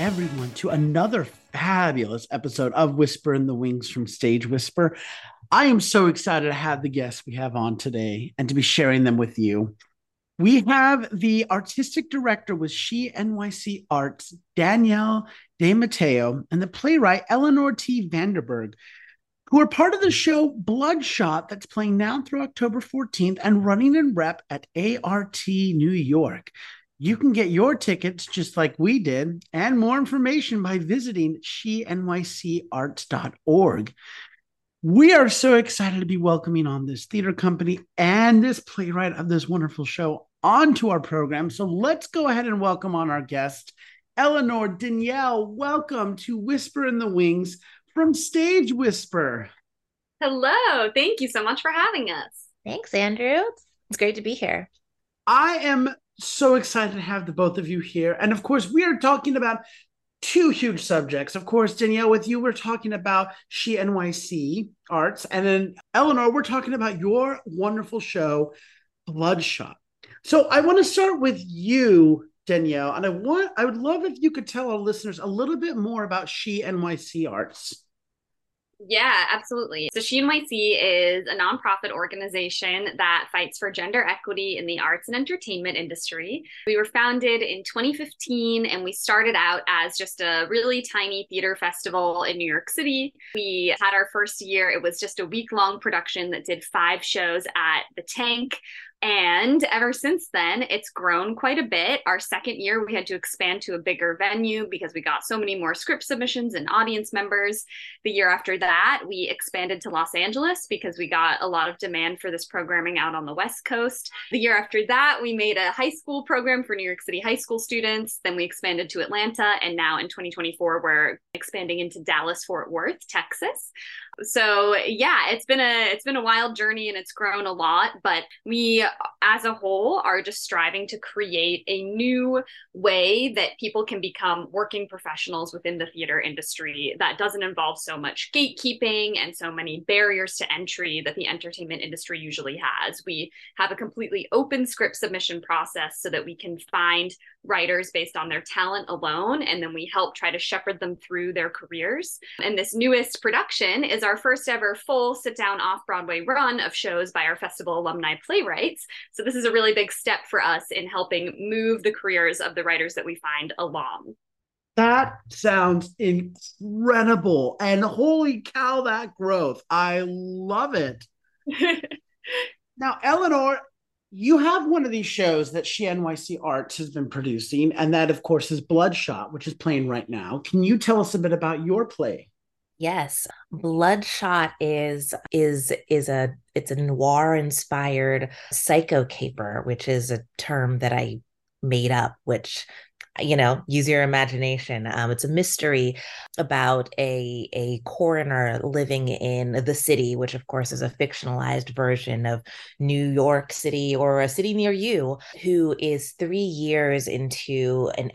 Everyone, to another fabulous episode of Whisper in the Wings from Stage Whisper. I am so excited to have the guests we have on today and to be sharing them with you. We have the artistic director with She NYC Arts, Danielle DeMatteo, and the playwright Elinor T. Vanderburg, who are part of the show Bloodshot that's playing now through October 14th and running in rep at ART New York. You can get your tickets just like we did and more information by visiting shenycarts.org. We are so excited to be welcoming on this theater company and this playwright of this wonderful show onto our program. So let's go ahead and welcome on our guest, Elinor Danielle. Welcome to Whisper in the Wings from Stage Whisper. Hello. Thank you so much for having us. Thanks, Andrew. It's great to be here. I am so excited to have the both of you here. And of course, we are talking about two huge subjects. Of course, Danielle, with you, we're talking about She NYC Arts. And then Elinor, we're talking about your wonderful show, Bloodshot. So I want to start with you, Danielle. And I want I would love if you could tell our listeners a little bit more about She NYC Arts. Yeah, absolutely. So She NYC is a nonprofit organization that fights for gender equity in the arts and entertainment industry. We were founded in 2015 and we started out as just a really tiny theater festival in New York City. We had our first year, it was just a week long production that did five shows at the Tank. And ever since then, it's grown quite a bit. Our second year, we had to expand to a bigger venue because we got so many more script submissions and audience members. The year after that, we expanded to Los Angeles because we got a lot of demand for this programming out on the West Coast. The year after that, we made a high school program for New York City high school students. Then we expanded to Atlanta. And now in 2024, we're expanding into Dallas, Fort Worth, Texas so yeah it's been a it's been a wild journey and it's grown a lot but we as a whole are just striving to create a new way that people can become working professionals within the theater industry. That doesn't involve so much gatekeeping and so many barriers to entry that the entertainment industry usually has. We have a completely open script submission process so that we can find writers based on their talent alone and then we help try to shepherd them through their careers and this newest production is our first ever full sit down off Broadway run of shows by our festival alumni playwrights. So, this is a really big step for us in helping move the careers of the writers that we find along. That sounds incredible. And holy cow, that growth. I love it. now, Elinor, you have one of these shows that She NYC Arts has been producing, and that, of course, is Bloodshot, which is playing right now. Can you tell us a bit about your play? Yes, Bloodshot is is is a it's a noir inspired psycho caper, which is a term that I made up, which you know use your imagination. Um, it's a mystery about a a coroner living in the city which of course is a fictionalized version of new york city or a city near you who is three years into an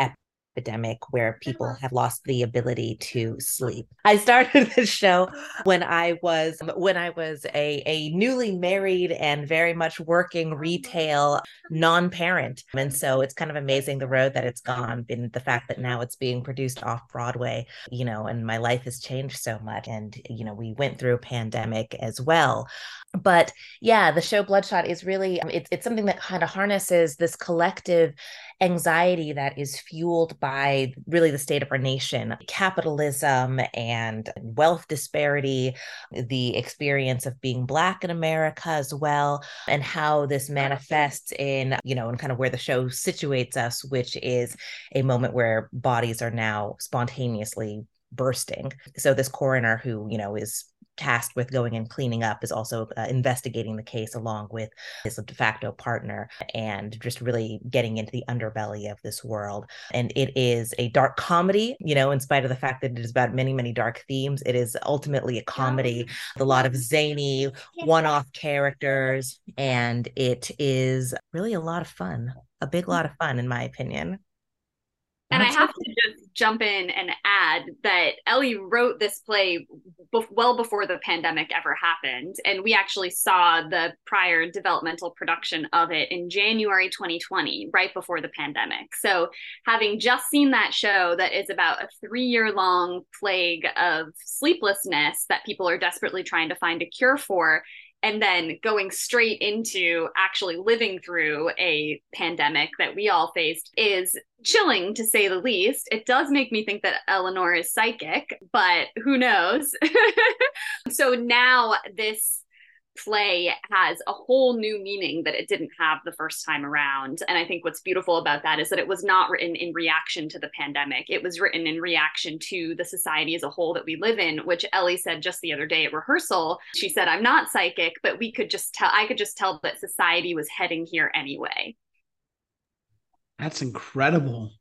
epidemic where people have lost the ability to sleep. I started this show when I was when I was a, a newly married and very much working retail non-parent. And so it's kind of amazing the road that it's gone and the fact that now it's being produced off Broadway, you know, and my life has changed so much. And, you know, we went through a pandemic as well but yeah the show bloodshot is really um, it's, it's something that kind of harnesses this collective anxiety that is fueled by really the state of our nation capitalism and wealth disparity the experience of being black in america as well and how this manifests in you know and kind of where the show situates us which is a moment where bodies are now spontaneously bursting. So this coroner who you know is tasked with going and cleaning up is also uh, investigating the case along with his de facto partner and just really getting into the underbelly of this world. And it is a dark comedy, you know, in spite of the fact that it is about many, many dark themes, it is ultimately a comedy with a lot of zany one off characters. And it is really a lot of fun, a big lot of fun, in my opinion. And I have to just jump in and add that Ellie wrote this play be- well before the pandemic ever happened. And we actually saw the prior developmental production of it in January 2020, right before the pandemic. So, having just seen that show that is about a three year long plague of sleeplessness that people are desperately trying to find a cure for, and then going straight into actually living through a pandemic that we all faced is chilling to say the least. It does make me think that Elinor is psychic, but who knows? so now this play has a whole new meaning that it didn't have the first time around. And I think what's beautiful about that is that it was not written in reaction to the pandemic. It was written in reaction to the society as a whole that we live in, which Ellie said just the other day at rehearsal. She said, I'm not psychic, but we could just tell, I could just tell that society was heading here anyway. That's incredible.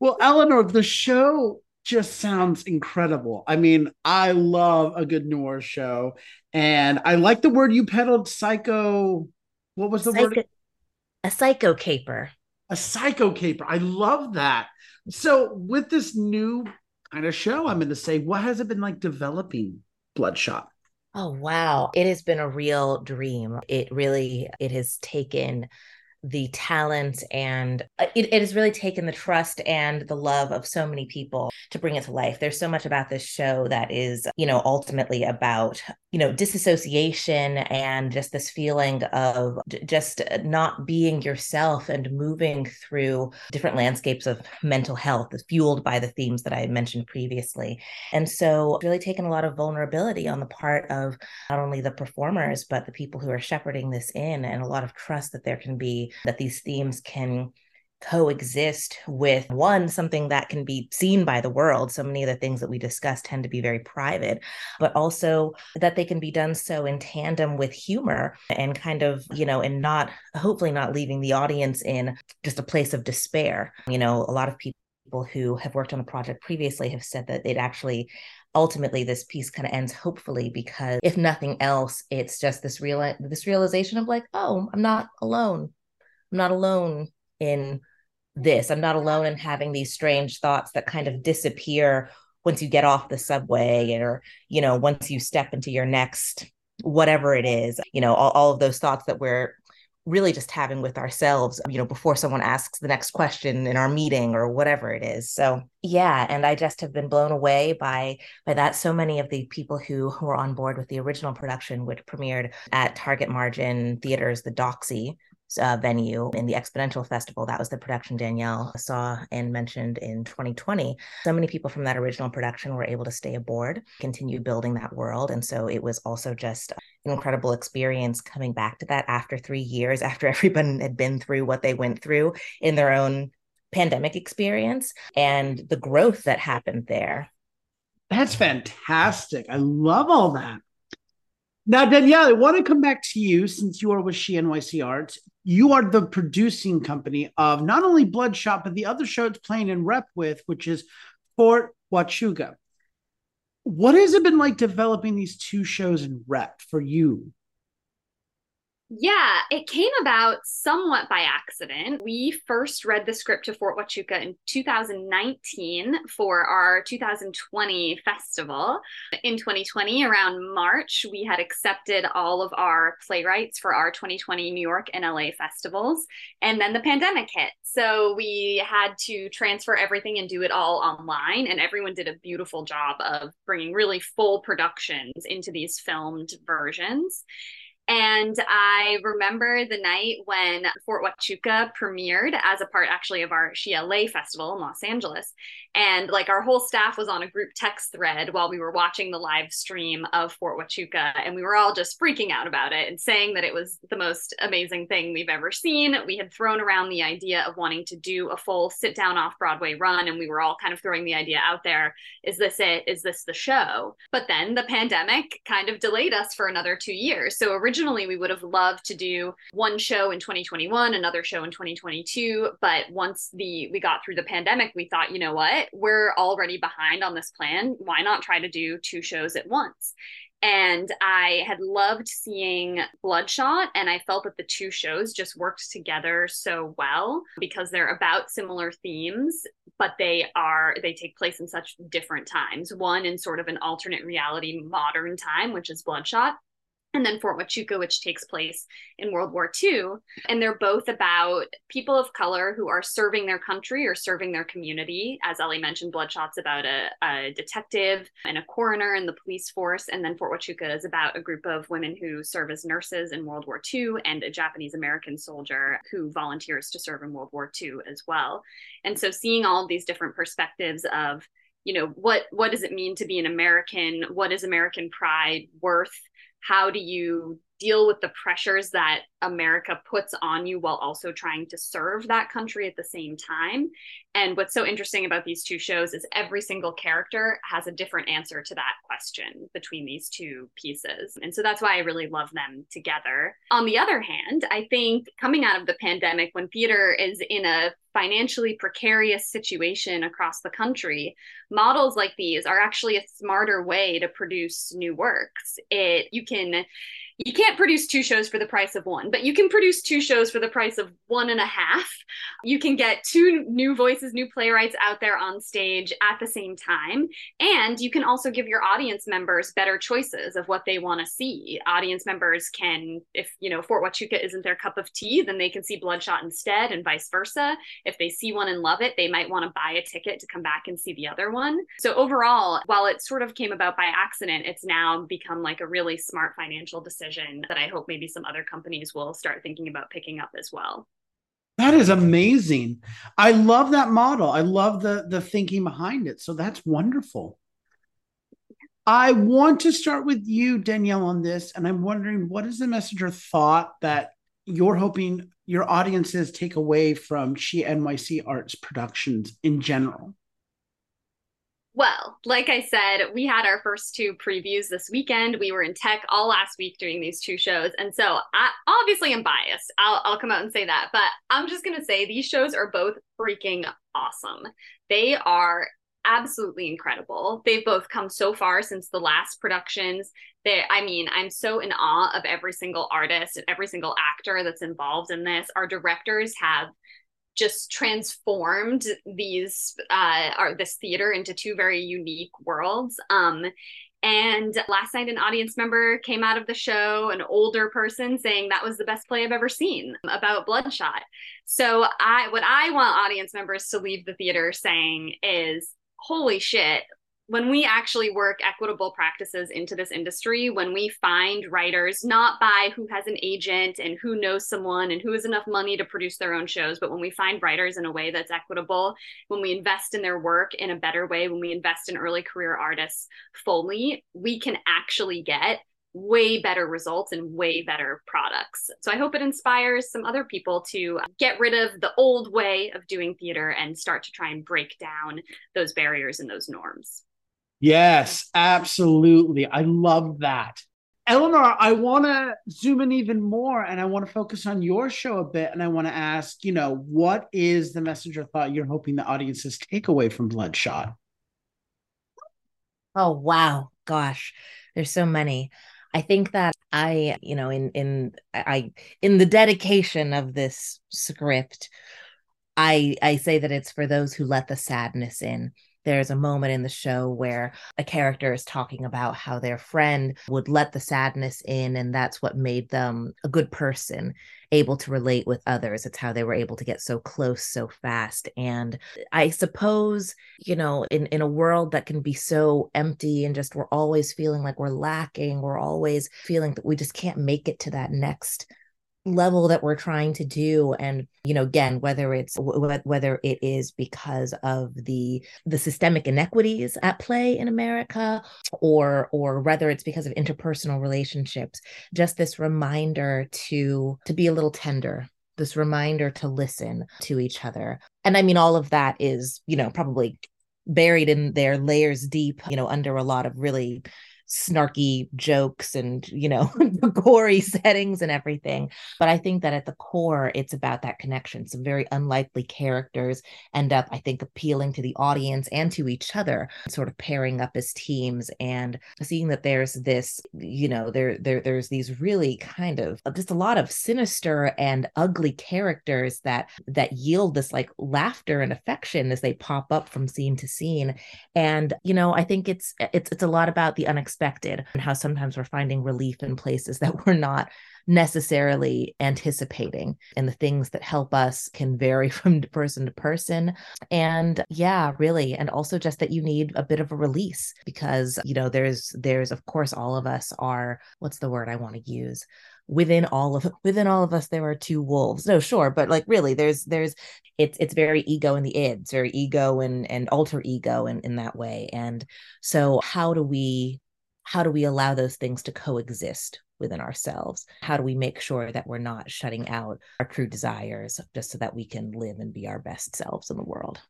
Well, Elinor, the show just sounds incredible. I mean, I love a good noir show, and I like the word you peddled, psycho. What was the psycho, word? A psycho caper. A psycho caper. I love that. So, with this new kind of show, I'm going to say, what has it been like developing Bloodshot? Oh wow, it has been a real dream. It really it has taken the talent and uh, it, it, has really taken the trust and the love of so many people to bring it to life there's so much about this show that is you know ultimately about you know disassociation and just this feeling of just uh, not being yourself and moving through different landscapes of mental health fueled by the themes that i mentioned previously. And so really taken a lot of vulnerability on the part of not only the performers but the people who are shepherding this in and a lot of trust that there can be that these themes can coexist with one something that can be seen by the world. So many of the things that we discuss tend to be very private but also that they can be done so in tandem with humor and kind of you know and not hopefully not leaving the audience in just a place of despair. You know a lot of people who have worked on the project previously have said that it actually ultimately this piece kind of ends hopefully because if nothing else it's just this real this realization of like oh i'm not alone. I'm not alone in this. I'm not alone in having these strange thoughts that kind of disappear once you get off the subway or, you know, once you step into your next whatever it is, you know, all, all of those thoughts that we're really just having with ourselves, you know, before someone asks the next question in our meeting or whatever it is. So yeah, and I just have been blown away by by that. So many of the people who, were on board with the original production, which premiered at Target Margin Theaters, the Doxsee, uh, venue in the Exponential Festival. That was the production Danielle saw and mentioned in 2020. So many people from that original production were able to stay aboard, continue building that world. And so it was also just an incredible experience coming back to that after three years, after everyone had been through what they went through in their own pandemic experience and the growth that happened there. That's fantastic. I love all that. Now, Danielle, I want to come back to you since you are with She NYC Arts. You are the producing company of not only Bloodshot, but the other show it's playing in rep with, which is Fort Huachuca. What has it been like developing these two shows in rep for you? Yeah, it came about somewhat by accident. We first read the script to Fort Huachuca in 2019 for our 2020 festival. In 2020, around March, we had accepted all of our playwrights for our 2020 New York and LA festivals. And then the pandemic hit. So we had to transfer everything and do it all online. And everyone did a beautiful job of bringing really full productions into these filmed versions. And I remember the night when Fort Huachuca premiered as a part actually of our She LA festival in Los Angeles. And like our whole staff was on a group text thread while we were watching the live stream of Fort Huachuca. And we were all just freaking out about it and saying that it was the most amazing thing we've ever seen. We had thrown around the idea of wanting to do a full sit down off Broadway run. And we were all kind of throwing the idea out there is this it? Is this the show? But then the pandemic kind of delayed us for another two years. So originally, originally we would have loved to do one show in 2021 another show in 2022 but once the we got through the pandemic we thought you know what? We're already behind on this plan. Why not try to do two shows at once? And I had loved seeing Bloodshot, and I felt that the two shows just worked together so well because they're about similar themes, but they are they take place in such different times. One in sort of an alternate reality modern time which is bloodshot and then Fort Huachuca, which takes place in World War II. And they're both about people of color who are serving their country or serving their community. As Ellie mentioned, Bloodshot's about a, a detective and a coroner in the police force. And then Fort Huachuca is about a group of women who serve as nurses in World War II and a Japanese American soldier who volunteers to serve in World War II as well. And so seeing all of these different perspectives of you know what what does it mean to be an american what is american pride worth how do you deal with the pressures that America puts on you while also trying to serve that country at the same time. And what's so interesting about these two shows is every single character has a different answer to that question between these two pieces. And so that's why I really love them together. On the other hand, I think coming out of the pandemic, when theater is in a financially precarious situation across the country, models like these are actually a smarter way to produce new works. It you can you can't produce two shows for the price of one, but you can produce two shows for the price of one and a half. You can get two new voices, new playwrights out there on stage at the same time. And you can also give your audience members better choices of what they want to see. Audience members can, if, you know, Fort Huachuca isn't their cup of tea, then they can see Bloodshot instead and vice versa. If they see one and love it, they might want to buy a ticket to come back and see the other one. So overall, while it sort of came about by accident, it's now become like a really smart financial decision decision that I hope maybe some other companies will start thinking about picking up as well. That is amazing. I love that model. I love the the thinking behind it. So that's wonderful. I want to start with you, Danielle, on this, and I'm wondering what is the message or thought that you're hoping your audiences take away from She NYC Arts productions in general? Well, like I said, we had our first two previews this weekend. We were in tech all last week doing these two shows. And so I obviously am biased. I'll, I'll come out and say that. But I'm just going to say these shows are both freaking awesome. They are absolutely incredible. They've both come so far since the last productions. They, I mean, I'm so in awe of every single artist and every single actor that's involved in this. Our directors have just transformed these uh or this theater into two very unique worlds. Um and last night an audience member came out of the show an older person saying that was the best play i've ever seen about bloodshot. So i what i want audience members to leave the theater saying is holy shit when we actually work equitable practices into this industry, when we find writers, not by who has an agent and who knows someone and who has enough money to produce their own shows, but when we find writers in a way that's equitable, when we invest in their work in a better way, when we invest in early career artists fully, we can actually get way better results and way better products. So I hope it inspires some other people to get rid of the old way of doing theater and start to try and break down those barriers and those norms. Yes, absolutely. I love that. Elinor, I want to zoom in even more and I want to focus on your show a bit. And I want to ask, you know, what is the message or thought you're hoping the audiences take away from Bloodshot? Oh, wow. Gosh, there's so many. I think that I, you know, in in I in the dedication of this script, I I say that it's for those who let the sadness in there's a moment in the show where a character is talking about how their friend would let the sadness in and that's what made them a good person able to relate with others. It's how they were able to get so close so fast. And i suppose you know in in a world that can be so empty and just we're always feeling like we're lacking we're always feeling that we just can't make it to that next level that we're trying to do. And you know again whether it's whether it is because of the the systemic inequities at play in america or or whether it's because of interpersonal relationships just this reminder to to be a little tender this reminder to listen to each other. And i mean all of that is you know probably buried in their layers deep you know under a lot of really snarky jokes and you know the gory settings and everything. But i think that at the core it's about that connection. Some very unlikely characters end up i think appealing to the audience and to each other sort of pairing up as teams and seeing that there's this you know there there there's these really kind of just a lot of sinister and ugly characters that that yield this like laughter and affection as they pop up from scene to scene. And you know i think it's it's it's a lot about the unexpected and how sometimes we're finding relief in places that we're not necessarily anticipating and the things that help us can vary from person to person. And yeah really and also just that you need a bit of a release because you know there's there's of course all of us are what's the word i want to use? Within all of within all of us there are two wolves. No sure but like really there's there's it's it's very ego in the id it's very ego and and alter ego in in that way. And so how do we how do we allow those things to coexist within ourselves? How do we make sure that we're not shutting out our true desires just so that we can live and be our best selves in the world?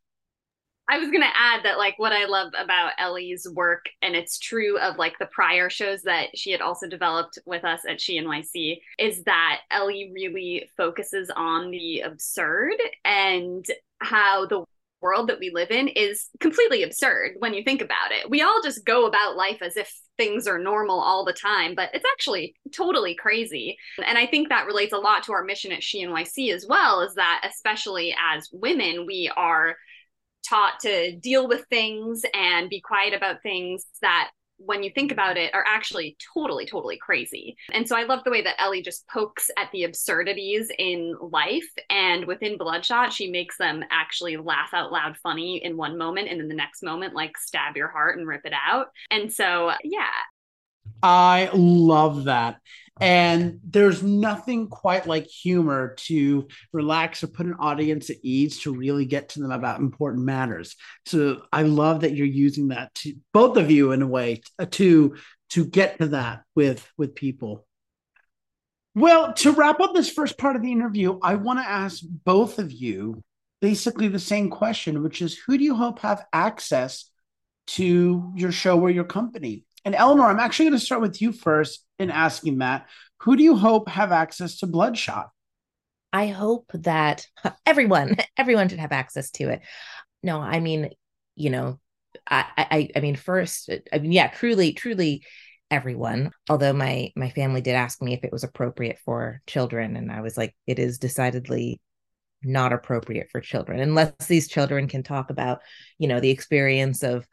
I was going to add that, like, what I love about Ellie's work, and it's true of like the prior shows that she had also developed with us at She NYC, is that Ellie really focuses on the absurd and how the world that we live in is completely absurd when you think about it. We all just go about life as if things are normal all the time, but it's actually totally crazy. And I think that relates a lot to our mission at She NYC as well, is that especially as women, we are taught to deal with things and be quiet about things that when you think about it are actually totally totally crazy. And so i love the way that ellie just pokes at the absurdities in life and within bloodshot she makes them actually laugh out loud funny in one moment and then the next moment like stab your heart and rip it out. And so yeah. I love that. And there's nothing quite like humor to relax or put an audience at ease to really get to them about important matters. So I love that you're using that to both of you in a way uh, to to get to that with with people. Well, to wrap up this first part of the interview, I want to ask both of you basically the same question, which is who do you hope have access to your show or your company? And Elinor, I'm actually going to start with you first in asking that. Who do you hope have access to Bloodshot? I hope that everyone, everyone should have access to it. No, I mean, you know, I, I, I mean, first, I mean, yeah, truly, truly, everyone. Although my my family did ask me if it was appropriate for children, and I was like, it is decidedly not appropriate for children unless these children can talk about, you know, the experience of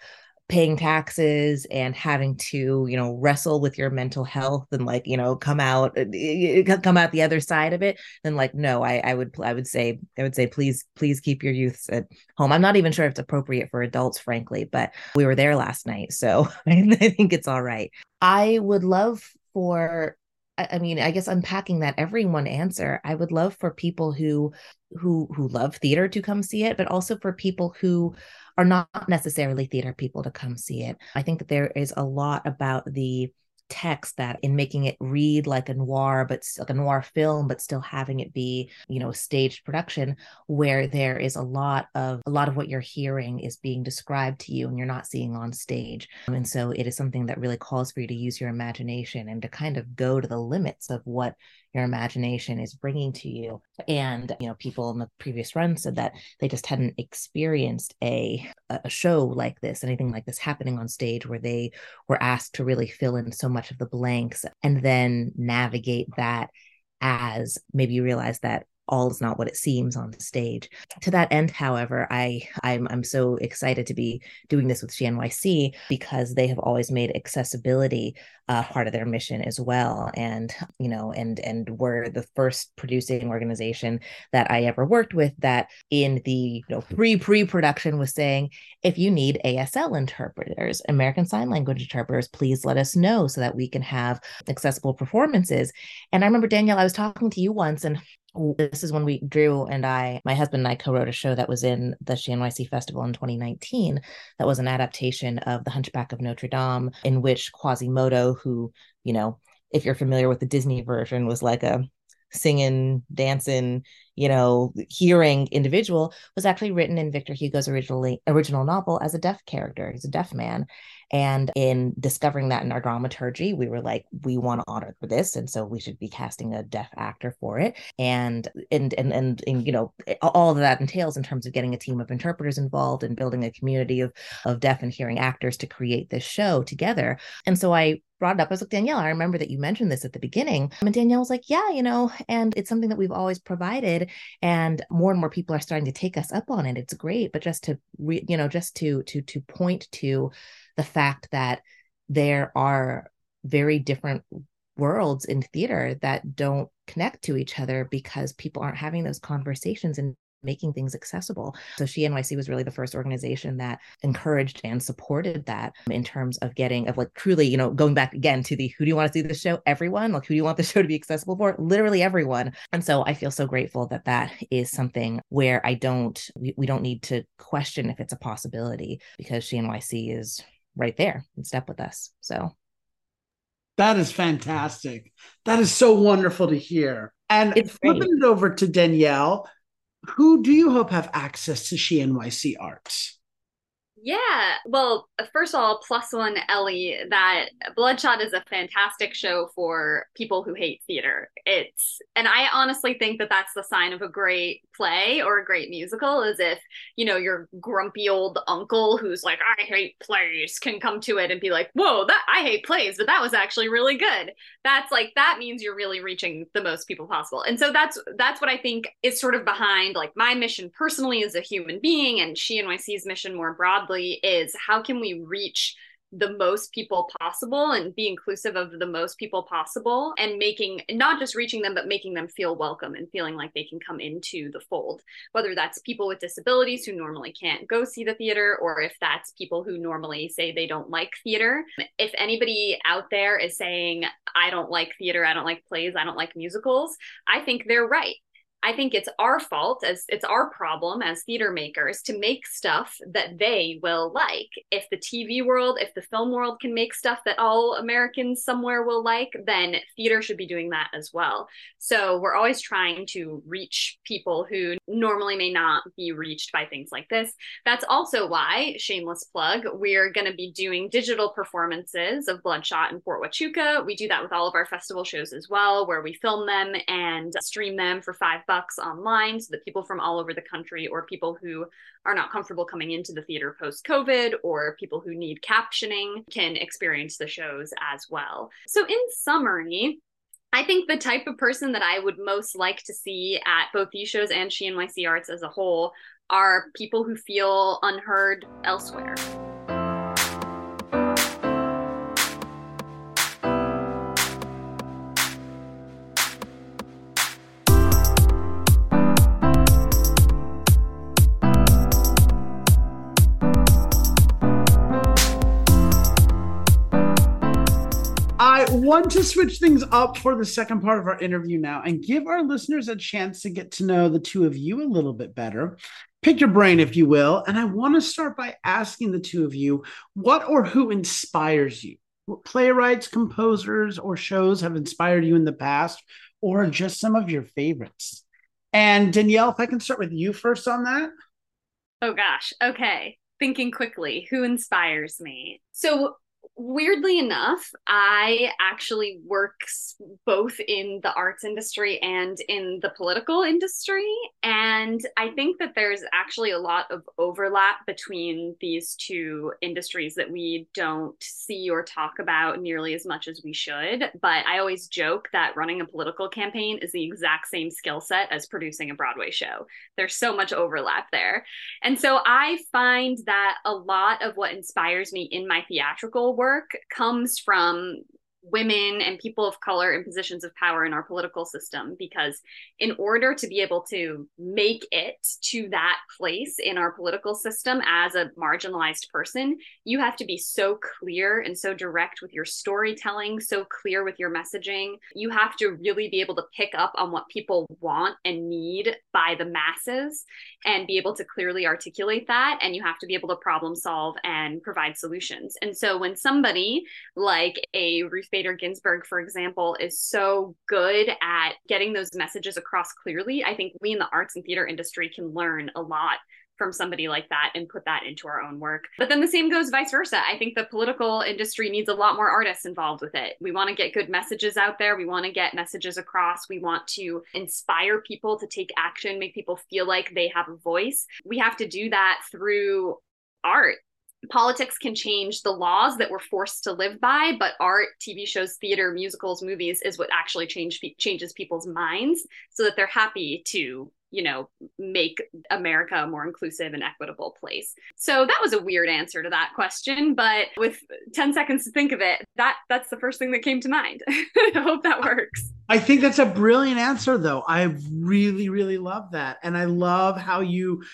paying taxes and having to you know wrestle with your mental health and like you know come out uh, come out the other side of it then like no i i would i would say i would say please please keep your youths at home. I'm not even sure if it's appropriate for adults frankly but we were there last night so i think it's all right. I would love for I mean, I guess unpacking that everyone answer, I would love for people who who who love theater to come see it, but also for people who are not necessarily theater people to come see it. I think that there is a lot about the text that in making it read like a noir but like a noir film but still having it be you know a staged production where there is a lot of a lot of what you're hearing is being described to you and you're not seeing on stage and so it is something that really calls for you to use your imagination and to kind of go to the limits of what your imagination is bringing to you. And, you know, people in the previous run said that they just hadn't experienced a, a show like this, anything like this happening on stage where they were asked to really fill in so much of the blanks and then navigate that as maybe you realize that all is not what it seems on the stage. To that end, however, I I'm I'm so excited to be doing this with NYC because they have always made accessibility uh, part of their mission as well. And you know, and and we're the first producing organization that I ever worked with that in the you know pre pre production was saying if you need ASL interpreters, American Sign Language interpreters, please let us know so that we can have accessible performances. And I remember Danielle, I was talking to you once, and this is when we Drew and I, my husband and I co-wrote a show that was in the NYC Festival in 2019. That was an adaptation of The Hunchback of Notre Dame, in which Quasimodo, who, you know, if you're familiar with the Disney version, was like a singing, dancing, you know, hearing individual, was actually written in Victor Hugo's originally original novel as a deaf character. He's a deaf man. And in discovering that in our dramaturgy, we were like, we want to honor for this. And so we should be casting a deaf actor for it. And and and and, and you know, all that entails in terms of getting a team of interpreters involved and building a community of of deaf and hearing actors to create this show together. And so I brought it up. I was like, Danielle, I remember that you mentioned this at the beginning. And Danielle was like, yeah, you know, and it's something that we've always provided. And more and more people are starting to take us up on it. It's great. But just to, re, you know, just to, to, to point to the fact that there are very different worlds in theater that don't connect to each other because people aren't having those conversations and making things accessible. So She NYC was really the first organization that encouraged and supported that in terms of getting of like truly, you know, going back again to the who do you want to see the show? Everyone. Like who do you want the show to be accessible for? Literally everyone. And so I feel so grateful that that is something where I don't we, we don't need to question if it's a possibility because She NYC is right there in step with us. So that is fantastic. That is so wonderful to hear. And it's flipping it over to Danielle, who do you hope have access to She NYC Arts? Yeah. Well, first of all, plus one Ellie, that Bloodshot is a fantastic show for people who hate theater. It's, and I honestly think that that's the sign of a great play or a great musical is if, you know, your grumpy old uncle who's like, I hate plays can come to it and be like, whoa, that I hate plays, but that was actually really good. That's like, that means you're really reaching the most people possible. And so that's, that's what I think is sort of behind like my mission personally as a human being and She NYC's mission more broadly is how can we reach the most people possible and be inclusive of the most people possible and making not just reaching them but making them feel welcome and feeling like they can come into the fold. Whether that's people with disabilities who normally can't go see the theater or if that's people who normally say they don't like theater. If anybody out there is saying i don't like theater i don't like plays i don't like musicals i think they're right I think it's our fault as it's our problem as theater makers to make stuff that they will like. If the TV world, if the film world can make stuff that all Americans somewhere will like, then theater should be doing that as well. So we're always trying to reach people who normally may not be reached by things like this. That's also why, shameless plug, we're going to be doing digital performances of Bloodshot in Fort Huachuca. We do that with all of our festival shows as well, where we film them and stream them for five bucks bucks online so that people from all over the country or people who are not comfortable coming into the theater post COVID or people who need captioning can experience the shows as well. So, in summary, I think the type of person that I would most like to see at both these shows and She NYC Arts as a whole are people who feel unheard elsewhere. Want to switch things up for the second part of our interview now and give our listeners a chance to get to know the two of you a little bit better. Pick your brain, if you will. And I want to start by asking the two of you what or who inspires you? What playwrights, composers, or shows have inspired you in the past, or just some of your favorites? And Danielle, if I can start with you first on that. Oh, gosh. Okay. Thinking quickly, who inspires me? So, weirdly enough, I actually work both in the arts industry and in the political industry. And I think that there's actually a lot of overlap between these two industries that we don't see or talk about nearly as much as we should. But I always joke that running a political campaign is the exact same skill set as producing a Broadway show. There's so much overlap there. And so I find that a lot of what inspires me in my theatrical work work comes from women and people of color in positions of power in our political system because in order to be able to make it to that place in our political system as a marginalized person you have to be so clear and so direct with your storytelling so clear with your messaging. You have to really be able to pick up on what people want and need by the masses and be able to clearly articulate that and you have to be able to problem solve and provide solutions. And so when somebody like a Ruth Bader Ginsburg, for example, is so good at getting those messages across clearly. I think we in the arts and theater industry can learn a lot from somebody like that and put that into our own work. But then the same goes vice versa. I think the political industry needs a lot more artists involved with it. We want to get good messages out there. We want to get messages across. We want to inspire people to take action, make people feel like they have a voice. We have to do that through art politics can change the laws that we're forced to live by but art tv shows theater musicals movies is what actually change changes people's minds so that they're happy to you know make america a more inclusive and equitable place. So that was a weird answer to that question but with 10 seconds to think of it that that's the first thing that came to mind. I hope that works. I think that's a brilliant answer though. I really really love that. And i love how you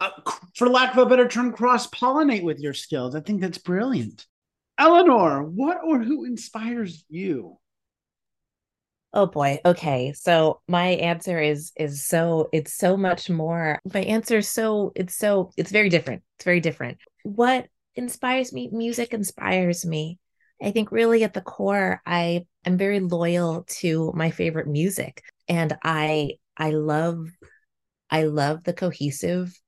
uh, for lack of a better term, cross pollinate with your skills. I think that's brilliant. Elinor, what or who inspires you? Oh boy. Okay. So my answer is is so it's so much more. My answer is so it's so it's very different. It's very different. What inspires me? Music inspires me. I think really at the core, I am very loyal to my favorite music. And I I love I love the cohesive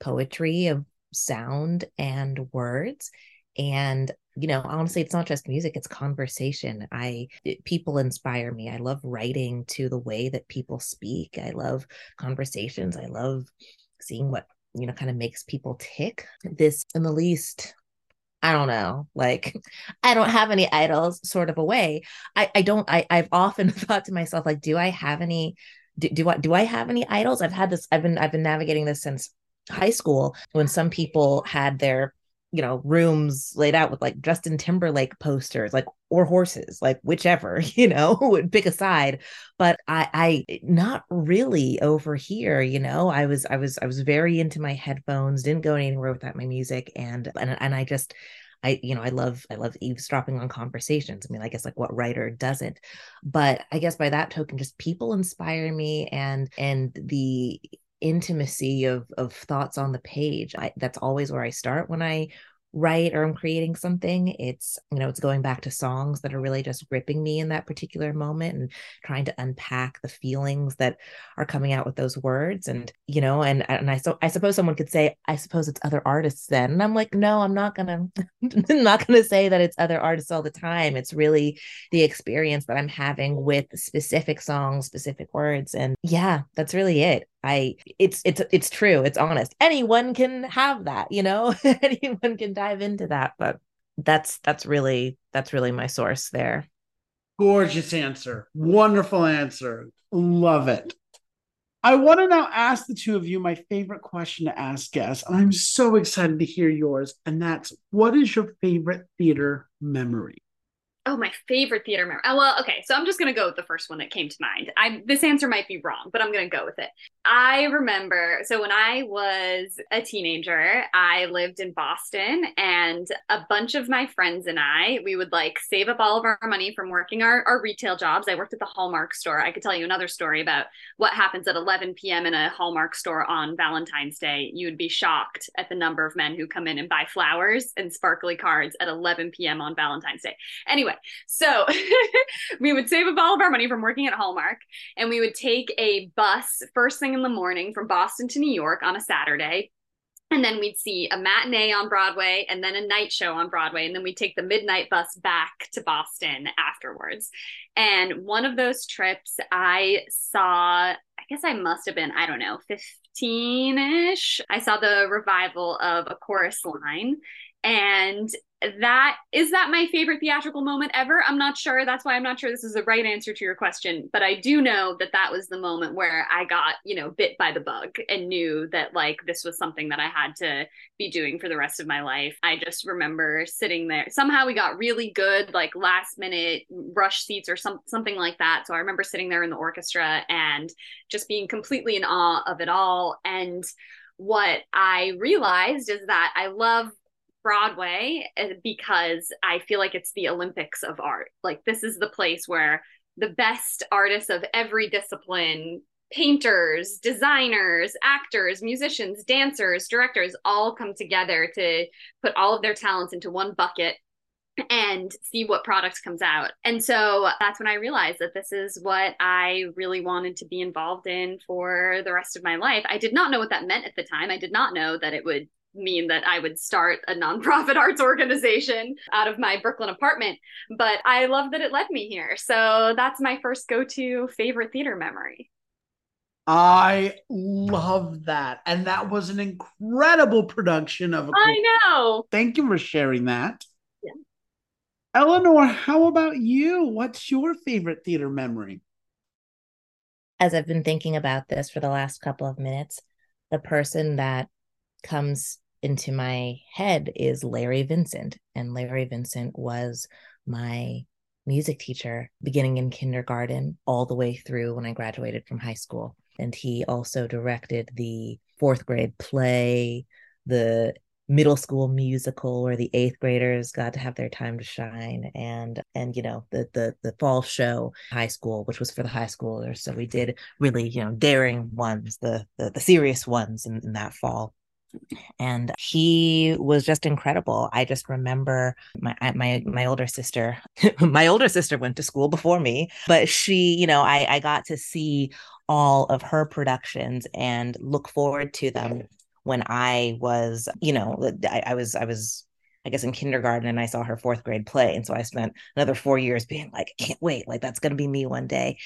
poetry of sound and words. And you know honestly it's not just music it's conversation. I it, people inspire me. I love writing to the way that people speak. I love conversations. I love seeing what you know kind of makes people tick. This in the least I don't know, like I don't have any idols sort of a way. I, I don't I, I've often thought to myself, like, do I have any do, do I do I have any idols? I've had this, I've been I've been navigating this since high school when some people had their you know rooms laid out with like Justin Timberlake posters like or horses like whichever you know would pick a side. But I I not really over here you know? I was I was I was very into my headphones didn't go anywhere without my music and and, and I just I, you know, I love, I love eavesdropping on conversations. I mean, I guess like what writer doesn't, but I guess by that token, just people inspire me and, and the, intimacy of of thoughts on the page I, that's always where i start when i write or I'm creating something, it's, you know, it's going back to songs that are really just gripping me in that particular moment and trying to unpack the feelings that are coming out with those words. And, you know, and, and I, so I suppose someone could say, I suppose it's other artists then. And I'm like, no, I'm not to, not to say that it's other artists all the time. It's really the experience that I'm having with specific songs, specific words. And yeah, that's really it. I it's it's it's true. It's honest. Anyone can have that, you know. Anyone can dive into that, but that's that's really that's really my source there. Gorgeous answer. Wonderful answer. Love it. I want to now ask the two of you my favorite question to ask guests, and I'm so excited to hear yours. And that's what is your favorite theater memory? Oh, my favorite theater memory. Oh, uh, well, okay. So I'm just gonna go with the first one that came to mind. I this answer might be wrong, but I'm gonna go with it. I remember. So when I was a teenager, I lived in Boston, and a bunch of my friends and I, we would like save up all of our money from working our, our retail jobs. I worked at the Hallmark store. I could tell you another story about what happens at 11 p.m. in a Hallmark store on Valentine's Day. You would be shocked at the number of men who come in and buy flowers and sparkly cards at 11 p.m. on Valentine's Day. Anyway so we would save up all of our money from working at Hallmark and we would take a bus first thing in the morning from Boston to New York on a Saturday. And then we'd see a matinee on Broadway and then a night show on Broadway. And then we'd take the midnight bus back to Boston afterwards. And one of those trips, I saw, I guess I must have been, I don't know, 15 ish. I saw the revival of A Chorus Line. And that is that my favorite theatrical moment ever? I'm not sure. That's why i'm not sure this is the right answer to your question but i do know that that was the moment where i got you know bit by the bug and knew that like this was something that i had to be doing for the rest of my life. I just remember sitting there somehow we got really good like last minute rush seats or some, something like that. So i remember sitting there in the orchestra and just being completely in awe of it all. And what I realized is that I love Broadway eh, because I feel like it's the Olympics of art. Like, this is the place where the best artists of every discipline painters, designers, actors, musicians, dancers, directors all come together to put all of their talents into one bucket and see what product comes out. And so that's when I realized that this is what I really wanted to be involved in for the rest of my life. I did not know what that meant at the time. I did not know that it would mean that I would start a nonprofit arts organization out of my Brooklyn apartment, but I love that it led me here. So that's my first go to favorite theater memory. I love that. And that was an incredible production of a I know. Thank you for sharing that. Yeah. Elinor, how about you? What's your favorite theater memory? As I've been thinking about this for the last couple of minutes, the person that comes into my head is Larry Vincent. And Larry Vincent was my music teacher beginning in kindergarten all the way through when I graduated from high school. And he also directed the fourth grade play, the middle school musical where the eighth graders got to have their time to shine and and you know the the the fall show high school which was for the high schoolers so we did really you know daring ones the the, the serious ones in, in that fall and he was just incredible. I just remember my my my older sister. my older sister went to school before me, but she, you know, I I got to see all of her productions and look forward to them when I was, you know, I, I was I was I guess in kindergarten and I saw her fourth grade play. And so I spent another four years being like, I can't wait, like that's gonna be me one day.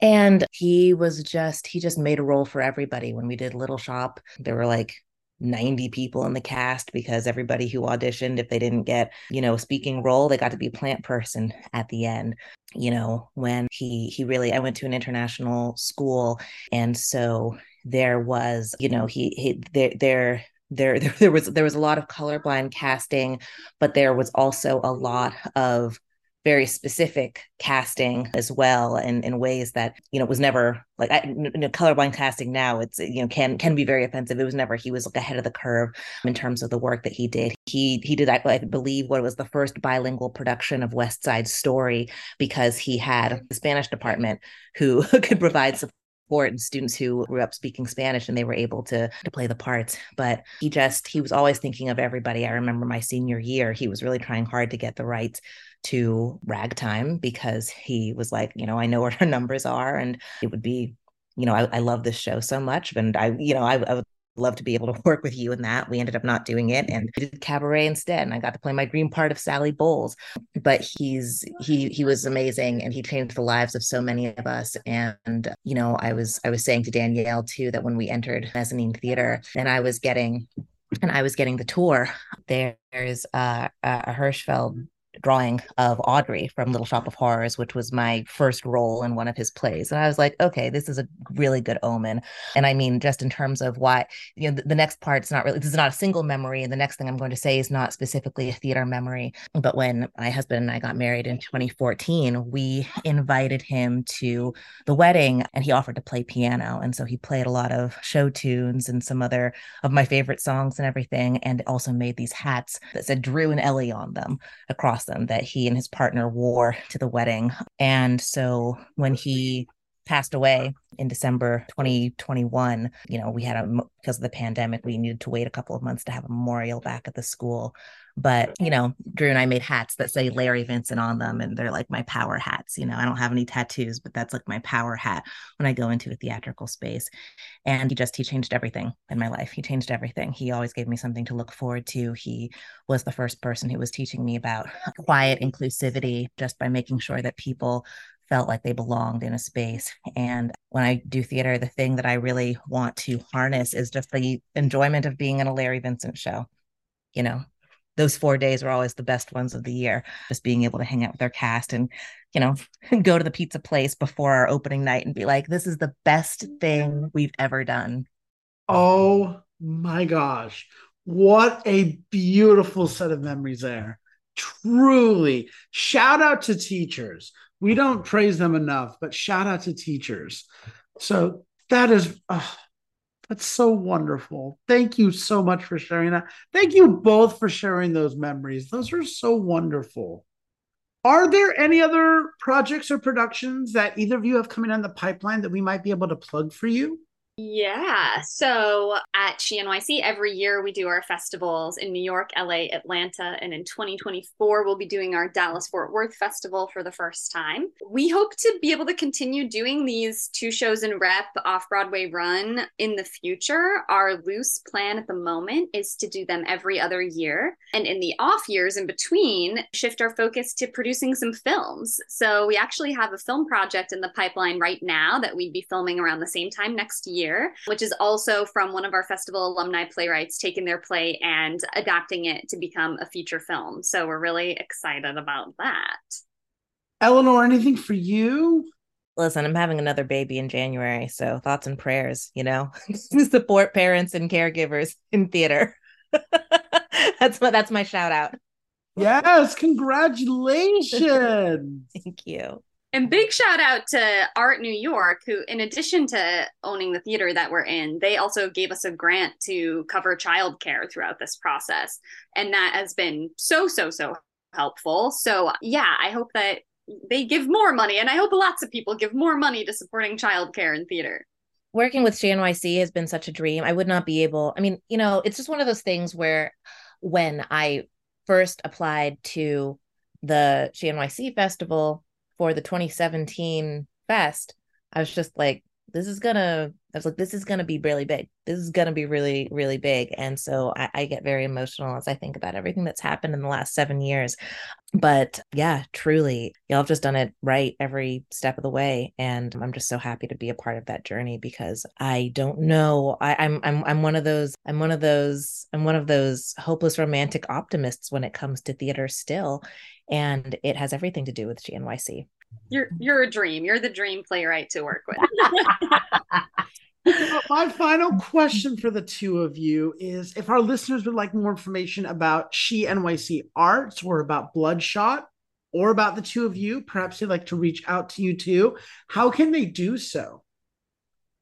And he was just, he just made a role for everybody. When we did Little Shop, there were like 90 people in the cast because everybody who auditioned if they didn't get you know speaking role they got to be plant person at the end you know when he he really i went to an international school and so there was you know he he there there there, there was there was a lot of colorblind casting but there was also a lot of very specific casting as well and in ways that you know was never like I, you know, colorblind casting now it's you know can can be very offensive it was never he was like ahead of the curve in terms of the work that he did he he did i believe what was the first bilingual production of west side story because he had the spanish department who could provide support support and students who grew up speaking Spanish and they were able to to play the parts. But he just he was always thinking of everybody. I remember my senior year, he was really trying hard to get the rights to ragtime because he was like, you know, I know what our numbers are and it would be, you know, I, I love this show so much. And I, you know, I, I would love to be able to work with you in that. We ended up not doing it and did cabaret instead. And I got to play my dream part of Sally Bowles. But he's he he was amazing and he changed the lives of so many of us. And you know, I was I was saying to Danielle too that when we entered mezzanine theater and I was getting and I was getting the tour, there's uh, a Hirschfeld drawing of Audrey from Little Shop of Horrors, which was my first role in one of his plays. And I was like, okay, this is a really good omen. And I mean, just in terms of why, you know, the, the next part's not really, this is not a single memory. And the next thing I'm going to say is not specifically a theater memory. But when my husband and I got married in 2014, we invited him to the wedding and he offered to play piano. And so he played a lot of show tunes and some other of my favorite songs and everything. And also made these hats that said Drew and Ellie on them across that he and his partner wore to the wedding. And so when he passed away in December 2021, you know, we had a because of the pandemic, we needed to wait a couple of months to have a memorial back at the school. But, you know, Drew and I made hats that say Larry Vincent on them, and they're like my power hats. You know, I don't have any tattoos, but that's like my power hat when I go into a theatrical space. And he just, he changed everything in my life. He changed everything. He always gave me something to look forward to. He was the first person who was teaching me about quiet inclusivity just by making sure that people felt like they belonged in a space. And when I do theater, the thing that I really want to harness is just the enjoyment of being in a Larry Vincent show. You know, those four days are always the best ones of the year. Just being able to hang out with our cast and, you know, go to the pizza place before our opening night and be like, this is the best thing we've ever done. Oh my gosh. What a beautiful set of memories there. Truly. Shout out to teachers. We don't praise them enough, but shout out to teachers. So that is, oh, that's so wonderful. Thank you so much for sharing that. Thank you both for sharing those memories. Those are so wonderful. Are there any other projects or productions that either of you have coming on the pipeline that we might be able to plug for you? Yeah. So at SheNYC, every year we do our festivals in New York, LA, Atlanta, and in 2024, we'll be doing our Dallas Fort Worth Festival for the first time. We hope to be able to continue doing these two shows in rep off Broadway run in the future. Our loose plan at the moment is to do them every other year. And in the off years in between, shift our focus to producing some films. So we actually have a film project in the pipeline right now that we'd be filming around the same time next year year, which is also from one of our festival alumni playwrights taking their play and adapting it to become a feature film. So we're really excited about that. Elinor, anything for you? Listen, I'm having another baby in January, so thoughts and prayers, you know, support parents and caregivers in theater. that's what that's my shout out. Yes, congratulations. Thank you. And big shout out to Art New York, who, in addition to owning the theater that we're in, they also gave us a grant to cover childcare throughout this process. And that has been so, so, so helpful. So, yeah, I hope that they give more money. And I hope lots of people give more money to supporting childcare in theater. Working with SheNYC has been such a dream. I would not be able, I mean, you know, it's just one of those things where when I first applied to the SheNYC festival, for the 2017 fest, I was just like, this is gonna, I was like, this is gonna be really big. This is gonna be really, really big. And so I, I get very emotional as I think about everything that's happened in the last seven years. But yeah, truly, y'all have just done it right every step of the way. And I'm just so happy to be a part of that journey because I don't know. I, I'm I'm I'm one of those, I'm one of those, I'm one of those hopeless romantic optimists when it comes to theater still and it has everything to do with SheNYC. You're you're a dream. You're the dream playwright to work with. Uh, my final question for the two of you is if our listeners would like more information about She NYC Arts or about Bloodshot or about the two of you, perhaps they'd like to reach out to you too, how can they do so?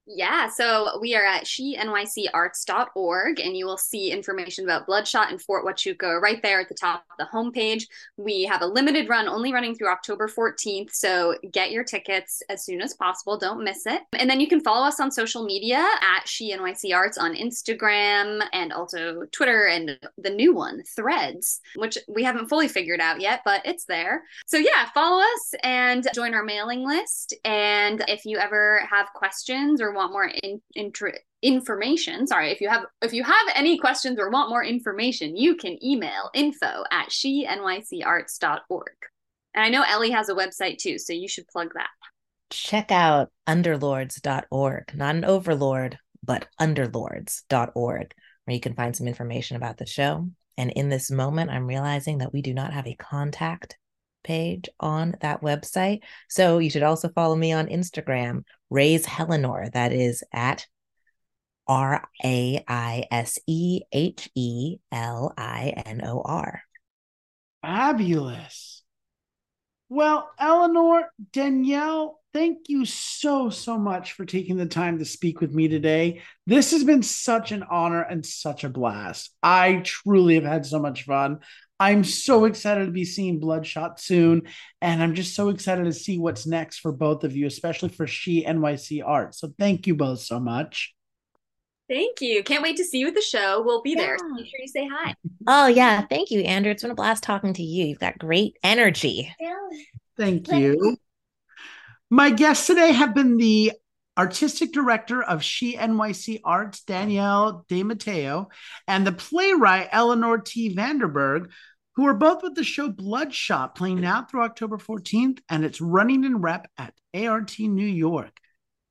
Yeah, so we are at shenycarts.org and you will see information about Bloodshot and Fort Huachuca right there at the top of the homepage. We have a limited run only running through October 14th, so get your tickets as soon as possible. Don't miss it. And then you can follow us on social media at shenycarts on Instagram and also Twitter and the new one, Threads, which we haven't fully figured out yet, but it's there. So yeah, follow us and join our mailing list. And if you ever have questions or want more in, information sorry if you have if you have any questions or want more information you can email info at shenycarts.org and i know ellie has a website too so you should plug that. Check out underlords.org not an overlord but underlords.org where you can find some information about the show. And in this moment i'm realizing that we do not have a contact page on that website. So you should also follow me on Instagram, Raise Helinor. That is at R A I S E H E L I N O R. Fabulous. Well, Elinor, Danielle, thank you so, so much for taking the time to speak with me today. This has been such an honor and such a blast. I truly have had so much fun. I'm so excited to be seeing Bloodshot soon. And I'm just so excited to see what's next for both of you, especially for She NYC Art. So thank you both so much. Thank you. Can't wait to see you at the show. We'll be yeah. there. So make sure you say hi. Oh, yeah. Thank you, Andrew. It's been a blast talking to you. You've got great energy. Thank you. My guests today have been the artistic director of SheNYC Arts, Danielle DeMatteo, and the playwright Elinor T. Vanderburg, who are both with the show Bloodshot, playing now through October 14th, and it's running in rep at ART New York.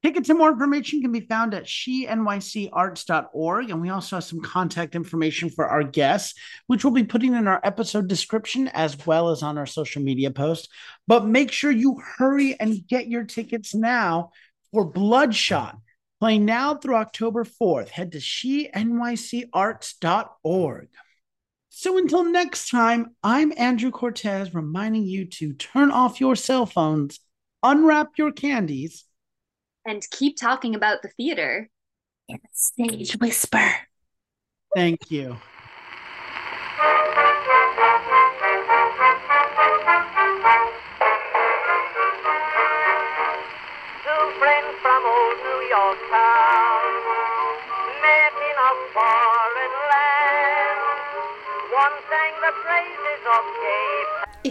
Tickets and more information can be found at shenycarts.org. And we also have some contact information for our guests, which we'll be putting in our episode description as well as on our social media post. But make sure you hurry and get your tickets now for Bloodshot, playing now through October 4th. Head to shenycarts.org. So until next time, I'm Andrew Cortez reminding you to turn off your cell phones, unwrap your candies, and keep talking about the theater. In stage whisper. Thank you.